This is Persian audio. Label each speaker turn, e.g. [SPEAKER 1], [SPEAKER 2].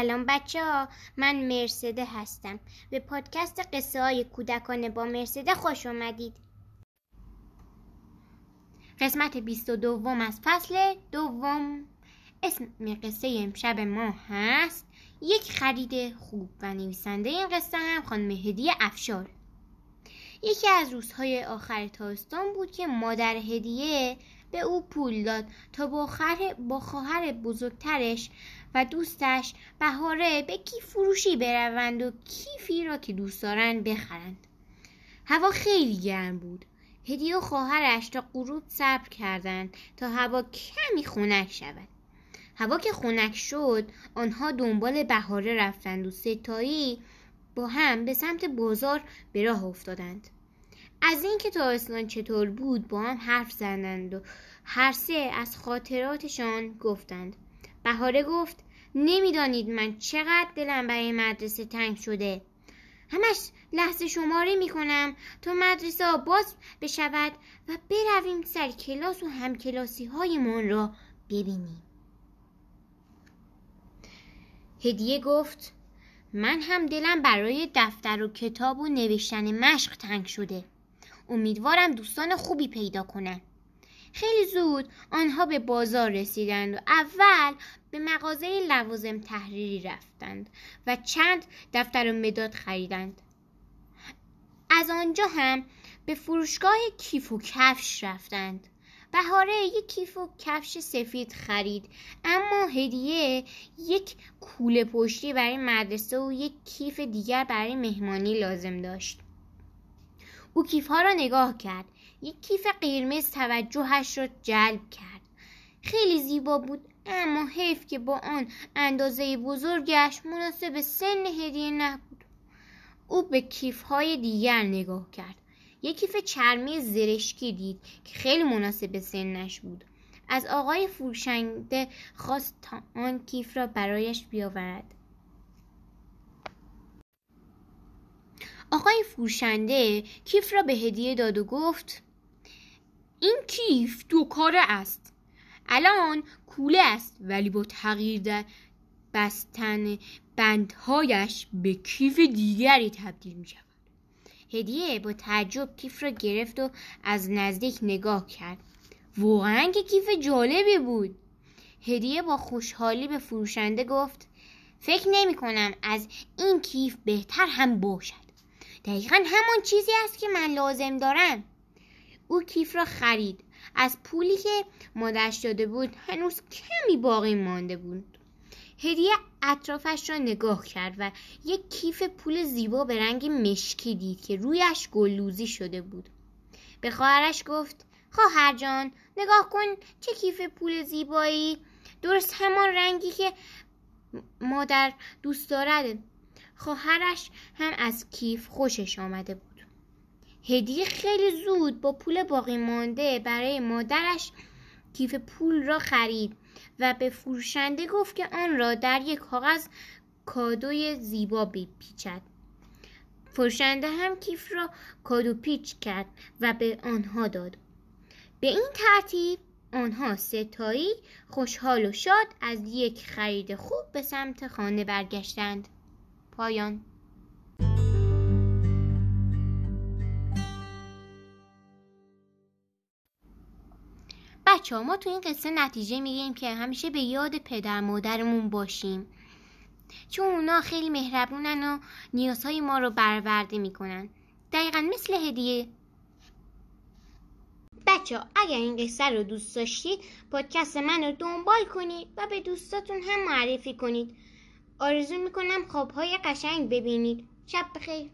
[SPEAKER 1] سلام بچه ها من مرسده هستم. به پادکست قصه های کودکانه با مرسده خوش اومدید. قسمت بیست و دوم از فصل دوم. اسم قصه امشب ما هست. یک خرید خوب و نویسنده این قصه هم خانم هدیه افشار. یکی از روزهای آخر تابستان بود که مادر هدیه به او پول داد تا با, با خواهر بزرگترش و دوستش بهاره به کیف فروشی بروند و کیفی را که دوست دارند بخرند. هوا خیلی گرم بود. هدیه و خواهرش تا غروب صبر کردند تا هوا کمی خنک شود. هوا که خنک شد آنها دنبال بهاره رفتند و ستایی با هم به سمت بازار به راه افتادند. از اینکه تابستان چطور بود با هم حرف زدند و هر سه از خاطراتشان گفتند. بهاره گفت نمی‌دانید من چقدر دلم برای مدرسه تنگ شده. همش لحظه شماری می‌کنم تا مدرسه باز بشود و برویم سر کلاس و همکلاسی هایمان را ببینیم. هدیه گفت من هم دلم برای دفتر و کتاب و نوشتن مشق تنگ شده. امیدوارم دوستان خوبی پیدا کنن. خیلی زود آنها به بازار رسیدند و اول به مغازه لوازم تحریری رفتند و چند دفتر و مداد خریدند. از آنجا هم به فروشگاه کیف و کفش رفتند. بهاره یک کیف و کفش سفید خرید. اما هدیه یک کوله پشتی برای مدرسه و یک کیف دیگر برای مهمانی لازم داشت. او کیف ها را نگاه کرد. یک کیف قرمز توجهش را جلب کرد. خیلی زیبا بود اما حیف که با آن اندازه بزرگش مناسب سن هدیه نبود. او به کیف های دیگر نگاه کرد. یک کیف چرمی زرشکی دید که خیلی مناسب سنش بود. از آقای فروشنده خواست تا آن کیف را برایش بیاورد. آقای فروشنده کیف را به هدیه داد و گفت این کیف دو کاره است. الان کوله است ولی با تغییر در بستن بندهایش به کیف دیگری تبدیل می شود هدیه با تعجب کیف را گرفت و از نزدیک نگاه کرد. واقعا که کیف جالبی بود. هدیه با خوشحالی به فروشنده گفت فکر نمی کنم از این کیف بهتر هم باشد. دقیقا همان چیزی است که من لازم دارم. او کیف را خرید. از پولی که مادرش داده بود هنوز کمی باقی مانده بود. هدیه اطرافش را نگاه کرد و یک کیف پول زیبا به رنگ مشکی دید که رویش گلوزی شده بود. به خواهرش گفت خواهر جان نگاه کن چه کیف پول زیبایی. درست همان رنگی که مادر دوست دارد. خواهرش هم از کیف خوشش آمده بود. هدیه خیلی زود با پول باقی مانده برای مادرش کیف پول را خرید و به فروشنده گفت که آن را در یک کاغذ کادوی زیبا بپیچد. فروشنده هم کیف را کادو پیچ کرد و به آنها داد. به این ترتیب آنها ستایی خوشحال و شاد از یک خرید خوب به سمت خانه برگشتند. پایان بچه ما تو این قصه نتیجه میگیم که همیشه به یاد پدر مادرمون باشیم. چون اونا خیلی مهربونن و نیازهای ما رو برآورده می‌کنن. دقیقا مثل هدیه. بچه ها اگر این قصه رو دوست داشتید پادکست من رو دنبال کنید و به دوستاتون هم معرفی کنید. آرزو می‌کنم خوابهای قشنگ ببینید. شب بخیر.